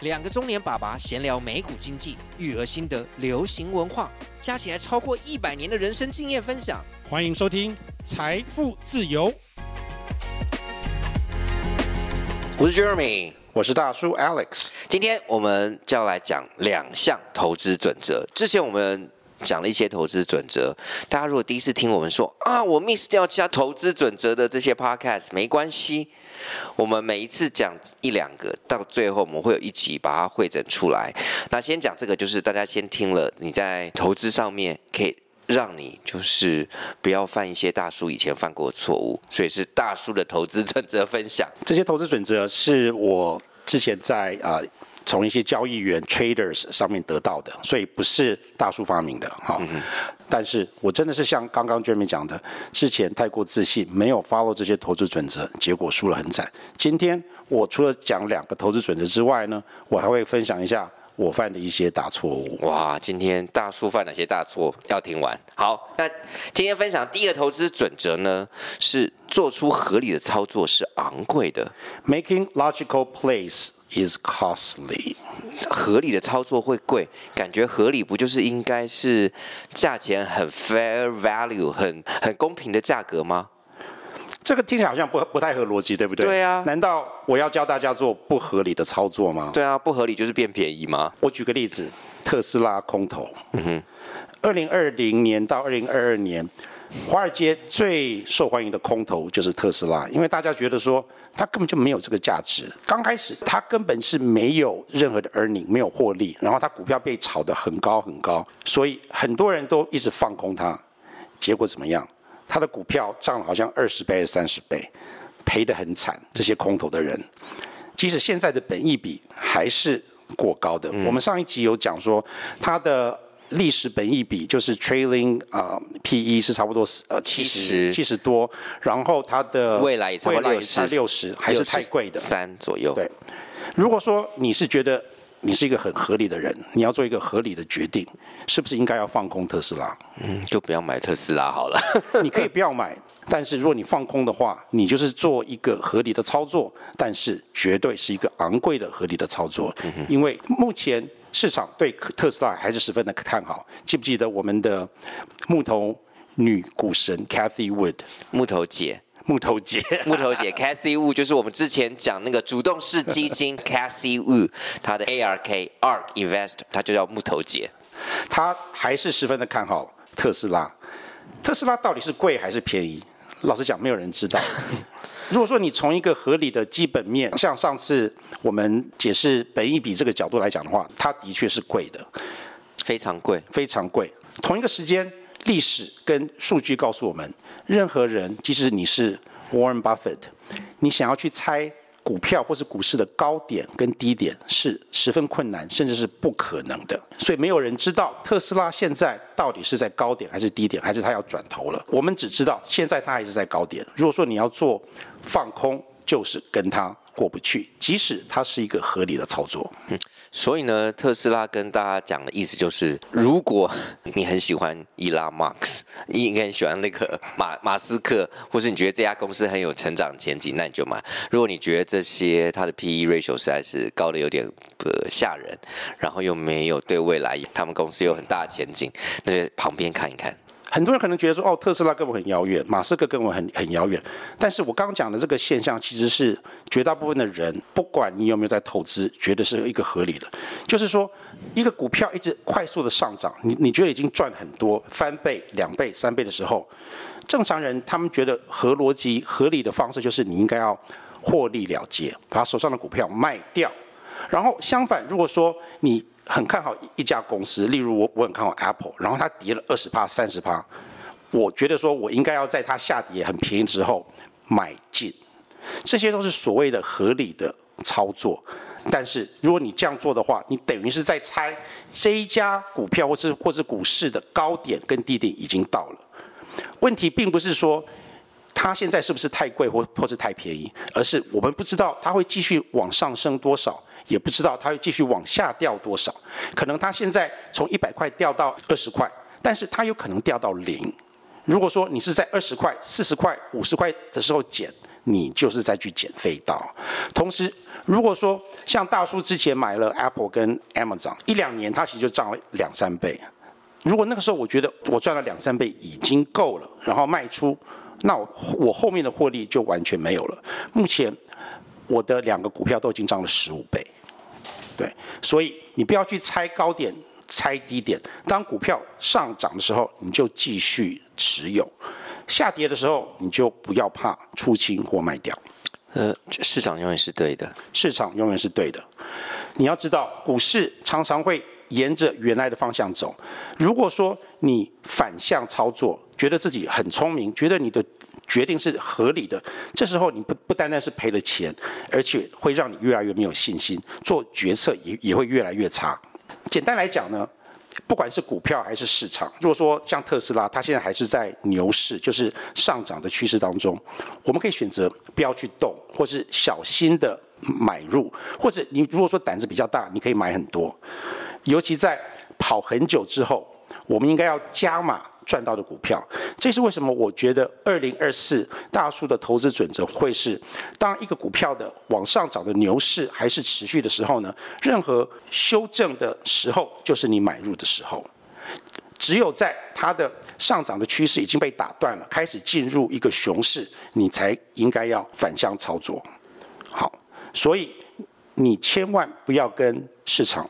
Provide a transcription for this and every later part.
两个中年爸爸闲聊美股经济、育儿心得、流行文化，加起来超过一百年的人生经验分享。欢迎收听《财富自由》。我是 Jeremy，我是大叔 Alex。今天我们就要来讲两项投资准则。之前我们讲了一些投资准则，大家如果第一次听我们说啊，我 miss 掉其他投资准则的这些 podcast，没关系。我们每一次讲一两个，到最后我们会有一集把它汇整出来。那先讲这个，就是大家先听了，你在投资上面可以让你就是不要犯一些大叔以前犯过的错误，所以是大叔的投资准则分享。这些投资准则是我之前在啊。呃从一些交易员 traders 上面得到的，所以不是大叔发明的哈。嗯、但是我真的是像刚刚 Jeremy 讲的，之前太过自信，没有 follow 这些投资准则，结果输了很惨。今天我除了讲两个投资准则之外呢，我还会分享一下我犯的一些大错误。哇，今天大叔犯哪些大错？要听完。好，那今天分享第一个投资准则呢，是做出合理的操作是昂贵的，making logical plays。is costly，合理的操作会贵，感觉合理不就是应该是价钱很 fair value，很很公平的价格吗？这个听起来好像不不太合逻辑，对不对？对啊，难道我要教大家做不合理的操作吗？对啊，不合理就是变便宜吗？我举个例子，特斯拉空头，嗯哼，二零二零年到二零二二年。华尔街最受欢迎的空头就是特斯拉，因为大家觉得说它根本就没有这个价值。刚开始它根本是没有任何的 earning，没有获利，然后它股票被炒得很高很高，所以很多人都一直放空它。结果怎么样？它的股票涨了好像二十倍三十倍，赔得很惨。这些空头的人，即使现在的本益比还是过高的。嗯、我们上一集有讲说它的。历史本益比就是 trailing 啊、呃、PE 是差不多呃七十七十多，然后它的未来也差不多六十还是太贵的三左右。对，如果说你是觉得你是一个很合理的人，你要做一个合理的决定，是不是应该要放空特斯拉？嗯，就不要买特斯拉好了。你可以不要买，但是如果你放空的话，你就是做一个合理的操作，但是绝对是一个昂贵的合理的操作，嗯、哼因为目前。市场对特斯拉还是十分的看好。记不记得我们的木头女股神 Cathy Wood？木头姐，木头姐，木头姐 Cathy Wood 就是我们之前讲那个主动式基金 Cathy Wood，她的 ARK ARK Invest，她就叫木头姐。她还是十分的看好特斯拉。特斯拉到底是贵还是便宜？老实讲，没有人知道。如果说你从一个合理的基本面，像上次我们解释本益比这个角度来讲的话，它的确是贵的，非常贵，非常贵。同一个时间，历史跟数据告诉我们，任何人，即使你是 Warren Buffett，你想要去猜。股票或是股市的高点跟低点是十分困难，甚至是不可能的。所以没有人知道特斯拉现在到底是在高点还是低点，还是它要转头了。我们只知道现在它还是在高点。如果说你要做放空，就是跟它过不去，即使它是一个合理的操作。所以呢，特斯拉跟大家讲的意思就是，如果 你很喜欢伊拉马克斯，你应该很喜欢那个 马马斯克，或是你觉得这家公司很有成长前景，那你就买。如果你觉得这些它的 PE ratio 实在是高的有点呃吓人，然后又没有对未来他们公司有很大的前景，那就旁边看一看。很多人可能觉得说，哦，特斯拉跟我很遥远，马斯克跟我很很遥远。但是我刚刚讲的这个现象，其实是绝大部分的人，不管你有没有在投资，觉得是一个合理的。就是说，一个股票一直快速的上涨，你你觉得已经赚很多，翻倍、两倍、三倍的时候，正常人他们觉得合逻辑、合理的方式就是你应该要获利了结，把手上的股票卖掉。然后相反，如果说你很看好一家公司，例如我我很看好 Apple，然后它跌了二十趴、三十趴，我觉得说我应该要在它下跌很便宜之后买进，这些都是所谓的合理的操作。但是如果你这样做的话，你等于是在猜这一家股票或是或是股市的高点跟低点已经到了。问题并不是说它现在是不是太贵或或是太便宜，而是我们不知道它会继续往上升多少。也不知道它会继续往下掉多少，可能它现在从一百块掉到二十块，但是它有可能掉到零。如果说你是在二十块、四十块、五十块的时候减，你就是在去捡飞刀。同时，如果说像大叔之前买了 Apple 跟 Amazon，一两年他其实就涨了两三倍。如果那个时候我觉得我赚了两三倍已经够了，然后卖出，那我我后面的获利就完全没有了。目前我的两个股票都已经涨了十五倍，对，所以你不要去猜高点。猜低点，当股票上涨的时候，你就继续持有；下跌的时候，你就不要怕出清或卖掉。呃，市场永远是对的，市场永远是对的。你要知道，股市常常会沿着原来的方向走。如果说你反向操作，觉得自己很聪明，觉得你的决定是合理的，这时候你不不单单是赔了钱，而且会让你越来越没有信心，做决策也也会越来越差。简单来讲呢，不管是股票还是市场，如果说像特斯拉，它现在还是在牛市，就是上涨的趋势当中，我们可以选择不要去动，或是小心的买入，或者你如果说胆子比较大，你可以买很多，尤其在跑很久之后，我们应该要加码。赚到的股票，这是为什么？我觉得二零二四大叔的投资准则会是：当一个股票的往上涨的牛市还是持续的时候呢，任何修正的时候就是你买入的时候。只有在它的上涨的趋势已经被打断了，开始进入一个熊市，你才应该要反向操作。好，所以你千万不要跟市场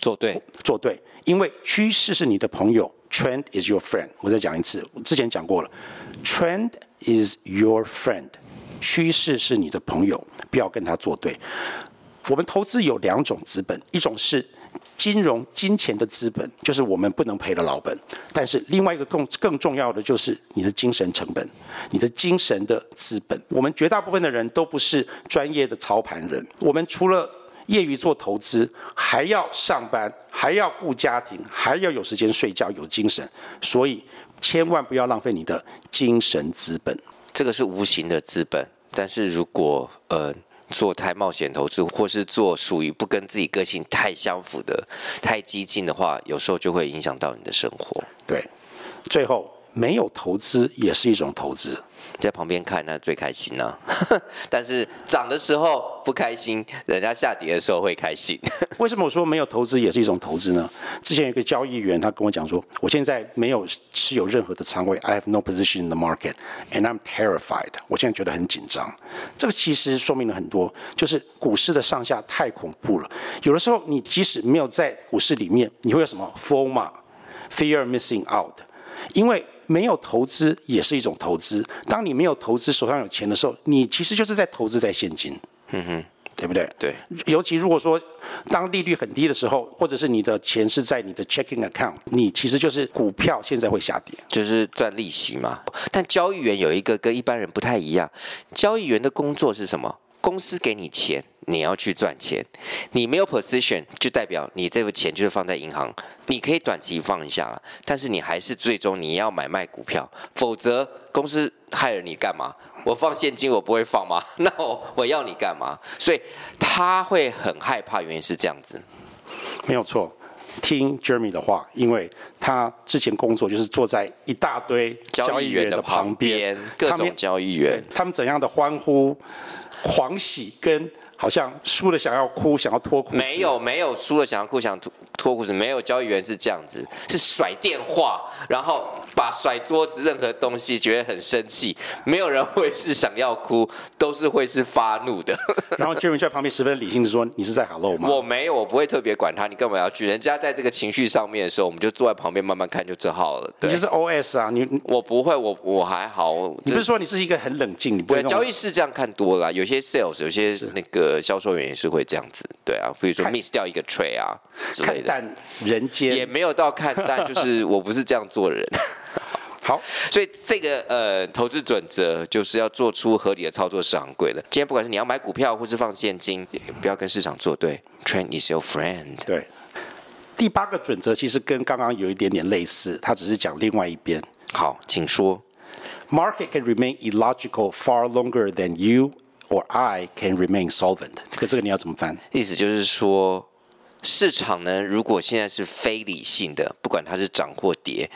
作对，作对，因为趋势是你的朋友。Trend is your friend。我再讲一次，之前讲过了。Trend is your friend。趋势是你的朋友，不要跟他作对。我们投资有两种资本，一种是金融金钱的资本，就是我们不能赔的老本。但是另外一个更更重要的就是你的精神成本，你的精神的资本。我们绝大部分的人都不是专业的操盘人，我们除了业余做投资，还要上班，还要顾家庭，还要有时间睡觉，有精神，所以千万不要浪费你的精神资本。这个是无形的资本，但是如果呃做太冒险投资，或是做属于不跟自己个性太相符的、太激进的话，有时候就会影响到你的生活。对，最后没有投资也是一种投资。在旁边看那最开心呢、啊，但是涨的时候不开心，人家下跌的时候会开心。为什么我说没有投资也是一种投资呢？之前有一个交易员他跟我讲说，我现在没有持有任何的仓位，I have no position in the market and I'm terrified。我现在觉得很紧张。这个其实说明了很多，就是股市的上下太恐怖了。有的时候你即使没有在股市里面，你会有什么 FOMA，fear missing out，因为。没有投资也是一种投资。当你没有投资，手上有钱的时候，你其实就是在投资在现金，嗯哼，对不对？对。尤其如果说当利率很低的时候，或者是你的钱是在你的 checking account，你其实就是股票现在会下跌，就是赚利息嘛。但交易员有一个跟一般人不太一样，交易员的工作是什么？公司给你钱，你要去赚钱。你没有 position，就代表你这个钱就是放在银行。你可以短期放一下，但是你还是最终你要买卖股票，否则公司害了你干嘛？我放现金我不会放吗？那我我要你干嘛？所以他会很害怕，原因是这样子。没有错，听 Jeremy 的话，因为他之前工作就是坐在一大堆交易员的旁边，各种交易员，他们怎样的欢呼。狂喜跟好像输了想要哭，想要脱裤子。没有没有输了想要哭，想脱脱裤子。没有交易员是这样子，是甩电话，然后把甩桌子任何东西，觉得很生气。没有人会是想要哭，都是会是发怒的。然后 Jeremy 在旁边十分理性的说：“你是在 Hello 吗？”我没有，我不会特别管他，你干嘛要去？人家在这个情绪上面的时候，我们就坐在旁边慢慢看就最好了。对，你就是 OS 啊，你我不会，我我还好。你不是说你是一个很冷静？你不会交易是这样看多了，有些 sales。有些那个销售员也是会这样子，对啊，比如说 miss 掉一个 trade 啊之类的。看淡人间也没有到看淡，就是我不是这样做人。好，所以这个呃投资准则就是要做出合理的操作，市场贵的。今天不管是你要买股票或是放现金，不要跟市场作对。Trend is your friend。对，第八个准则其实跟刚刚有一点点类似，它只是讲另外一边。好，请说。Market can remain illogical far longer than you or I can remain solvent，这个这个你要怎么翻？意思就是说，市场呢，如果现在是非理性的，不管它是涨或跌，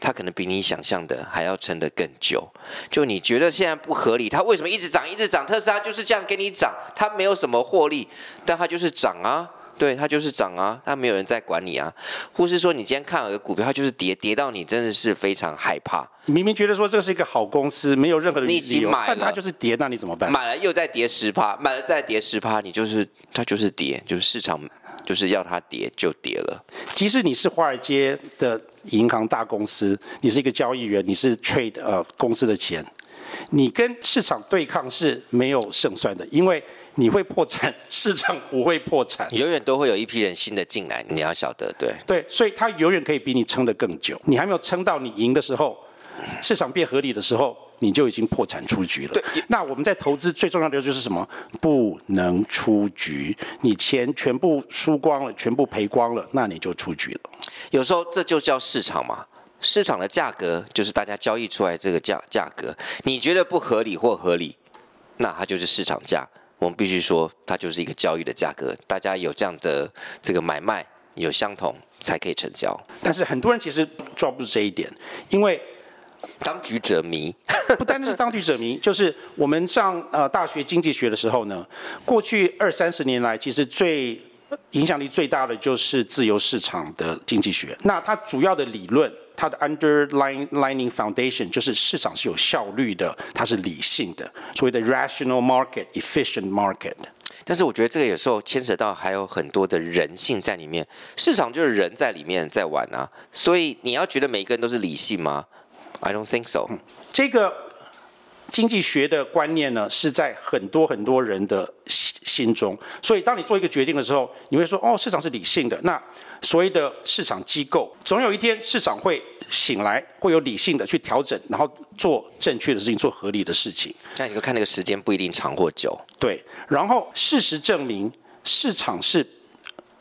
它可能比你想象的还要撑得更久。就你觉得现在不合理，它为什么一直涨一直涨？特斯拉就是这样给你涨，它没有什么获利，但它就是涨啊。对，它就是涨啊，它没有人在管你啊。或是说你今天看了个股票，它就是跌，跌到你真的是非常害怕。你明明觉得说这是一个好公司，没有任何的你已经买了，但它就是跌，那你怎么办？买了又再跌十趴，买了再跌十趴，你就是它就是跌，就是市场就是要它跌就跌了。即使你是华尔街的银行大公司，你是一个交易员，你是 trade 呃公司的钱，你跟市场对抗是没有胜算的，因为。你会破产，市场不会破产，永远都会有一批人新的进来，你要晓得，对对，所以他永远可以比你撑得更久。你还没有撑到你赢的时候，市场变合理的时候，你就已经破产出局了。对，那我们在投资最重要的就是什么？不能出局，你钱全部输光了，全部赔光了，那你就出局了。有时候这就叫市场嘛，市场的价格就是大家交易出来这个价价格，你觉得不合理或合理，那它就是市场价。我们必须说，它就是一个交易的价格，大家有这样的这个买卖有相同才可以成交。但是很多人其实抓不住这一点，因为当局者迷，不单单是当局者迷，就是我们上呃大学经济学的时候呢，过去二三十年来，其实最影响力最大的就是自由市场的经济学。那它主要的理论。它的 underlining foundation 就是市场是有效率的，它是理性的，所谓的 rational market、efficient market。但是我觉得这个有时候牵扯到还有很多的人性在里面，市场就是人在里面在玩啊，所以你要觉得每一个人都是理性吗？I don't think so。嗯，这个经济学的观念呢，是在很多很多人的心心中，所以当你做一个决定的时候，你会说，哦，市场是理性的，那。所谓的市场机构，总有一天市场会醒来，会有理性的去调整，然后做正确的事情，做合理的事情。那你就看那个时间不一定长或久。对，然后事实证明，市场是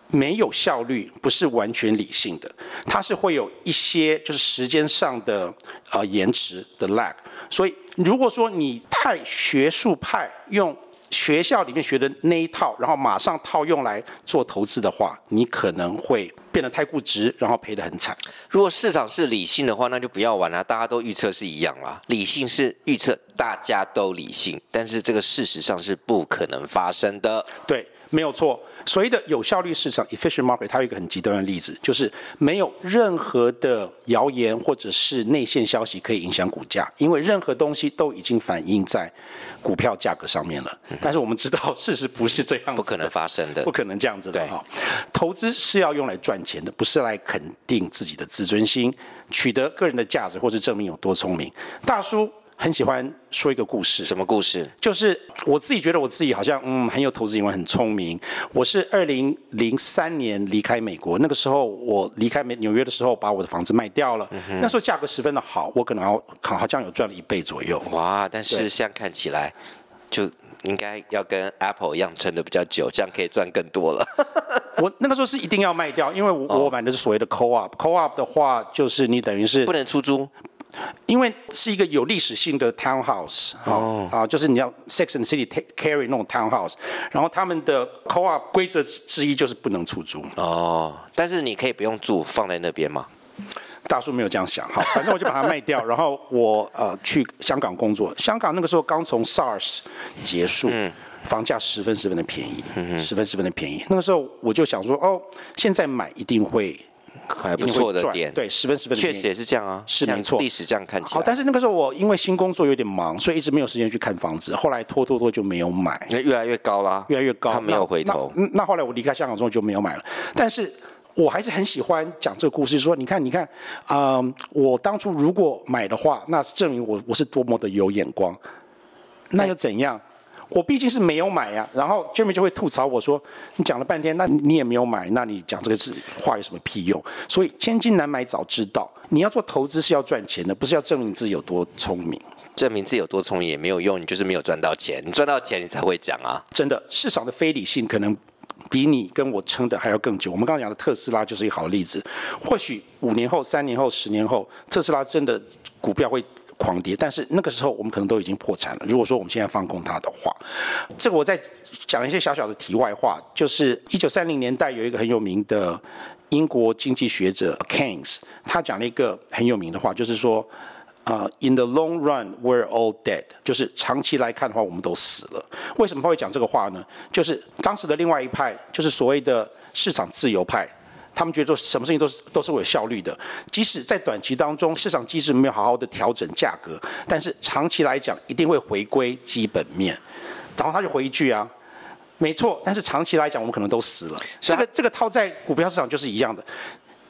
没有效率，不是完全理性的，它是会有一些就是时间上的呃延迟的 lag。所以如果说你太学术派用。学校里面学的那一套，然后马上套用来做投资的话，你可能会变得太固执，然后赔得很惨。如果市场是理性的话，那就不要玩了，大家都预测是一样啦。理性是预测大家都理性，但是这个事实上是不可能发生的。对，没有错。所谓的有效率市场 （efficient market），它有一个很极端的例子，就是没有任何的谣言或者是内线消息可以影响股价，因为任何东西都已经反映在股票价格上面了。但是我们知道事实不是这样子，不可能发生的，不可能这样子的哈。投资是要用来赚钱的，不是来肯定自己的自尊心、取得个人的价值或是证明有多聪明。大叔。很喜欢说一个故事，什么故事？就是我自己觉得我自己好像嗯很有投资眼光，很聪明。我是二零零三年离开美国，那个时候我离开美纽约的时候，把我的房子卖掉了。嗯、那时候价格十分的好，我可能好好像有赚了一倍左右。哇！但是现在看起来，就应该要跟 Apple 一样撑的比较久，这样可以赚更多了。我那个时候是一定要卖掉，因为我、哦、我买的是所谓的 Co-op。Co-op 的话，就是你等于是不能出租。因为是一个有历史性的 townhouse，哦，啊，就是你要 Sex and City carry 那种 townhouse，然后他们的 co-op 规则之一就是不能出租。哦，但是你可以不用住，放在那边吗？大叔没有这样想，好，反正我就把它卖掉，然后我呃去香港工作。香港那个时候刚从 SARS 结束，嗯，房价十分十分的便宜，嗯，十分十分的便宜。那个时候我就想说，哦，现在买一定会。还不错的点，对，十分十分，确实也是这样啊，是没错，历史这样看起来。好，但是那个时候我因为新工作有点忙，所以一直没有时间去看房子，后来拖拖拖就没有买，因为越来越高啦，越来越高，他没有回头。那，那，那后来我离开香港之后就没有买了，但是我还是很喜欢讲这个故事，说你看，你看，嗯、呃，我当初如果买的话，那证明我我是多么的有眼光，那又怎样？我毕竟是没有买呀、啊，然后 Jeremy 就会吐槽我说：“你讲了半天，那你也没有买，那你讲这个是话有什么屁用？”所以千金难买早知道，你要做投资是要赚钱的，不是要证明自己有多聪明。证明自己有多聪明也没有用，你就是没有赚到钱。你赚到钱你才会讲啊！真的，市场的非理性可能比你跟我撑的还要更久。我们刚刚讲的特斯拉就是一个好例子。或许五年后、三年后、十年后，特斯拉真的股票会。狂跌，但是那个时候我们可能都已经破产了。如果说我们现在放空它的话，这个我再讲一些小小的题外话，就是一九三零年代有一个很有名的英国经济学者 Keynes，他讲了一个很有名的话，就是说，啊，In the long run, we're all dead，就是长期来看的话，我们都死了。为什么他会讲这个话呢？就是当时的另外一派，就是所谓的市场自由派。他们觉得做什么事情都是都是有效率的，即使在短期当中市场机制没有好好的调整价格，但是长期来讲一定会回归基本面。然后他就回一句啊，没错，但是长期来讲我们可能都死了。这个这个套在股票市场就是一样的，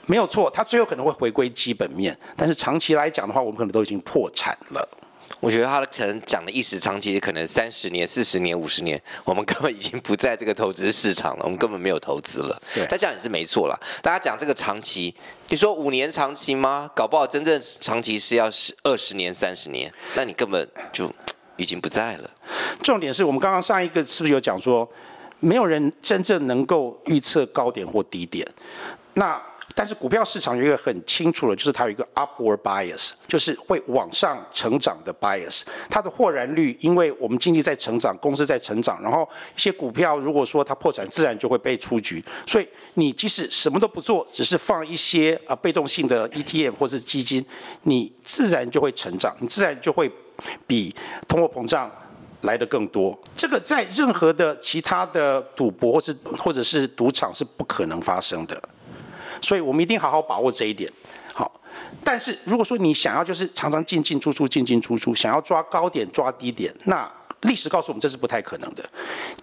没有错，它最后可能会回归基本面，但是长期来讲的话，我们可能都已经破产了。我觉得他可能讲的意思，长期可能三十年、四十年、五十年，我们根本已经不在这个投资市场了，我们根本没有投资了。对，他这样也是没错啦。大家讲这个长期，你说五年长期吗？搞不好真正长期是要十二十年、三十年，那你根本就已经不在了。重点是我们刚刚上一个是不是有讲说，没有人真正能够预测高点或低点？那但是股票市场有一个很清楚的，就是它有一个 upward bias，就是会往上成长的 bias。它的豁然率，因为我们经济在成长，公司在成长，然后一些股票如果说它破产，自然就会被出局。所以你即使什么都不做，只是放一些啊被动性的 ETF 或是基金，你自然就会成长，你自然就会比通货膨胀来得更多。这个在任何的其他的赌博或是或者是赌场是不可能发生的。所以我们一定好好把握这一点，好。但是如果说你想要就是常常进进出出、进进出出，想要抓高点、抓低点，那历史告诉我们这是不太可能的。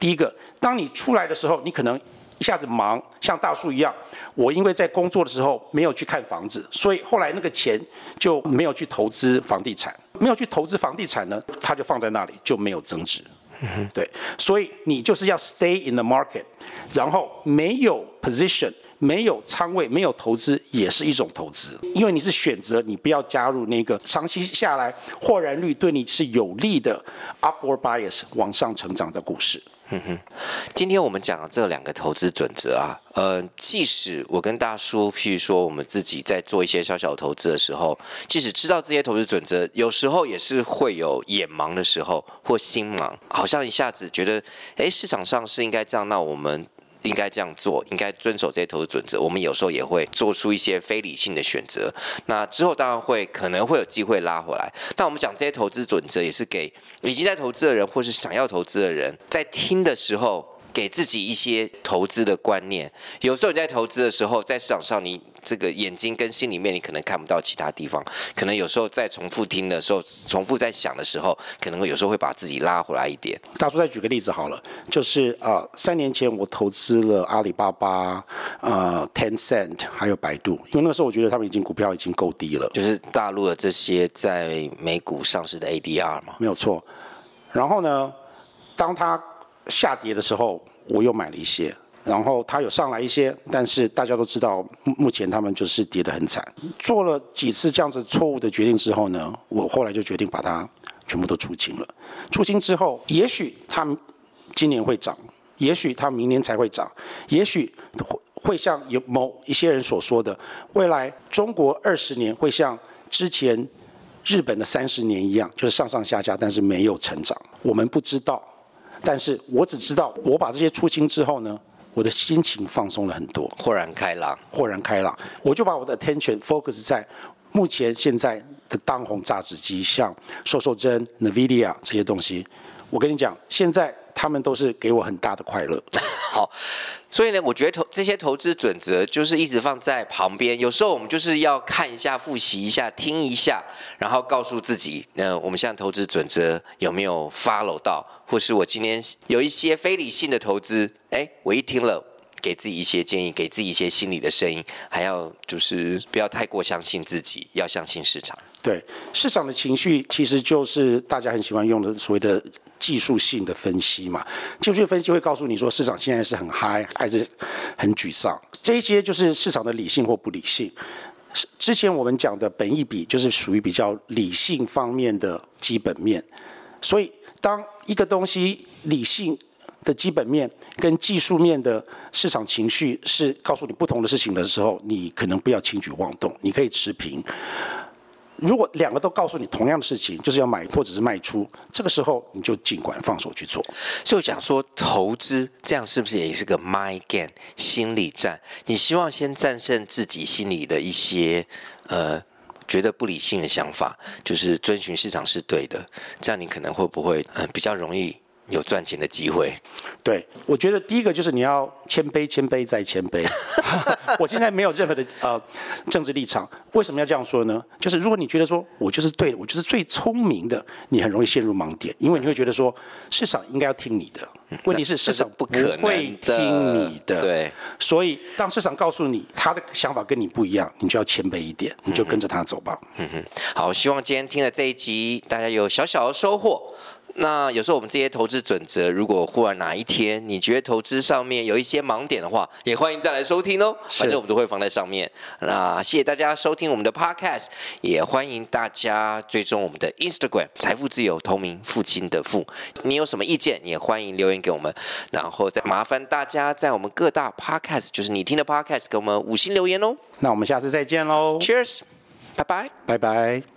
第一个，当你出来的时候，你可能一下子忙，像大树一样。我因为在工作的时候没有去看房子，所以后来那个钱就没有去投资房地产，没有去投资房地产呢，它就放在那里就没有增值。嗯，对。所以你就是要 stay in the market，然后没有 position。没有仓位，没有投资也是一种投资，因为你是选择你不要加入那个长期下来获然率对你是有利的 upward bias 往上成长的股市。嗯哼，今天我们讲的这两个投资准则啊，呃，即使我跟大叔，譬如说我们自己在做一些小小投资的时候，即使知道这些投资准则，有时候也是会有眼盲的时候或心盲，好像一下子觉得，哎，市场上是应该这样，那我们。应该这样做，应该遵守这些投资准则。我们有时候也会做出一些非理性的选择。那之后当然会可能会有机会拉回来。但我们讲这些投资准则，也是给已经在投资的人，或是想要投资的人，在听的时候，给自己一些投资的观念。有时候你在投资的时候，在市场上你。这个眼睛跟心里面，你可能看不到其他地方，可能有时候在重复听的时候，重复在想的时候，可能会有时候会把自己拉回来一点。大叔再举个例子好了，就是啊、呃，三年前我投资了阿里巴巴、呃，Tencent 还有百度，因为那个时候我觉得他们已经股票已经够低了，就是大陆的这些在美股上市的 ADR 嘛，没有错。然后呢，当它下跌的时候，我又买了一些。然后它有上来一些，但是大家都知道，目前他们就是跌得很惨。做了几次这样子错误的决定之后呢，我后来就决定把它全部都出清了。出清之后，也许它今年会涨，也许它明年才会涨，也许会会像有某一些人所说的，未来中国二十年会像之前日本的三十年一样，就是上上下下，但是没有成长。我们不知道，但是我只知道，我把这些出清之后呢，我的心情放松了很多，豁然开朗，豁然开朗。我就把我的 attention focus 在目前现在的当红炸子鸡，像瘦瘦针、NVIDIA 这些东西。我跟你讲，现在他们都是给我很大的快乐。好，所以呢，我觉得投这些投资准则就是一直放在旁边。有时候我们就是要看一下、复习一下、听一下，然后告诉自己，那我们现在投资准则有没有 follow 到？或是我今天有一些非理性的投资，哎，我一听了，给自己一些建议，给自己一些心理的声音，还要就是不要太过相信自己，要相信市场。对，市场的情绪其实就是大家很喜欢用的所谓的技术性的分析嘛。技术性分析会告诉你说，市场现在是很嗨，还是很沮丧。这些就是市场的理性或不理性。之前我们讲的本益比就是属于比较理性方面的基本面，所以。当一个东西理性的基本面跟技术面的市场情绪是告诉你不同的事情的时候，你可能不要轻举妄动，你可以持平。如果两个都告诉你同样的事情，就是要买或者是卖出，这个时候你就尽管放手去做。所以讲说投资这样是不是也是个 mind game 心理战？你希望先战胜自己心里的一些呃觉得不理性的想法，就是遵循市场是对的，这样你可能会不会嗯、比较容易？有赚钱的机会，对，我觉得第一个就是你要谦卑，谦卑再谦卑。我现在没有任何的呃政治立场，为什么要这样说呢？就是如果你觉得说我就是对的，我就是最聪明的，你很容易陷入盲点，因为你会觉得说市场应该要听你的。问题是市场不会听你的，对。所以当市场告诉你他的想法跟你不一样，你就要谦卑一点，你就跟着他走吧。嗯哼，好，希望今天听了这一集，大家有小小的收获。那有时候我们这些投资准则，如果忽然哪一天你觉得投资上面有一些盲点的话，也欢迎再来收听哦。反正我们都会放在上面。那谢谢大家收听我们的 Podcast，也欢迎大家追踪我们的 Instagram“ 财富自由同名父亲的父”。你有什么意见，也欢迎留言给我们。然后再麻烦大家在我们各大 Podcast，就是你听的 Podcast，给我们五星留言哦。那我们下次再见喽。Cheers，拜拜，拜拜。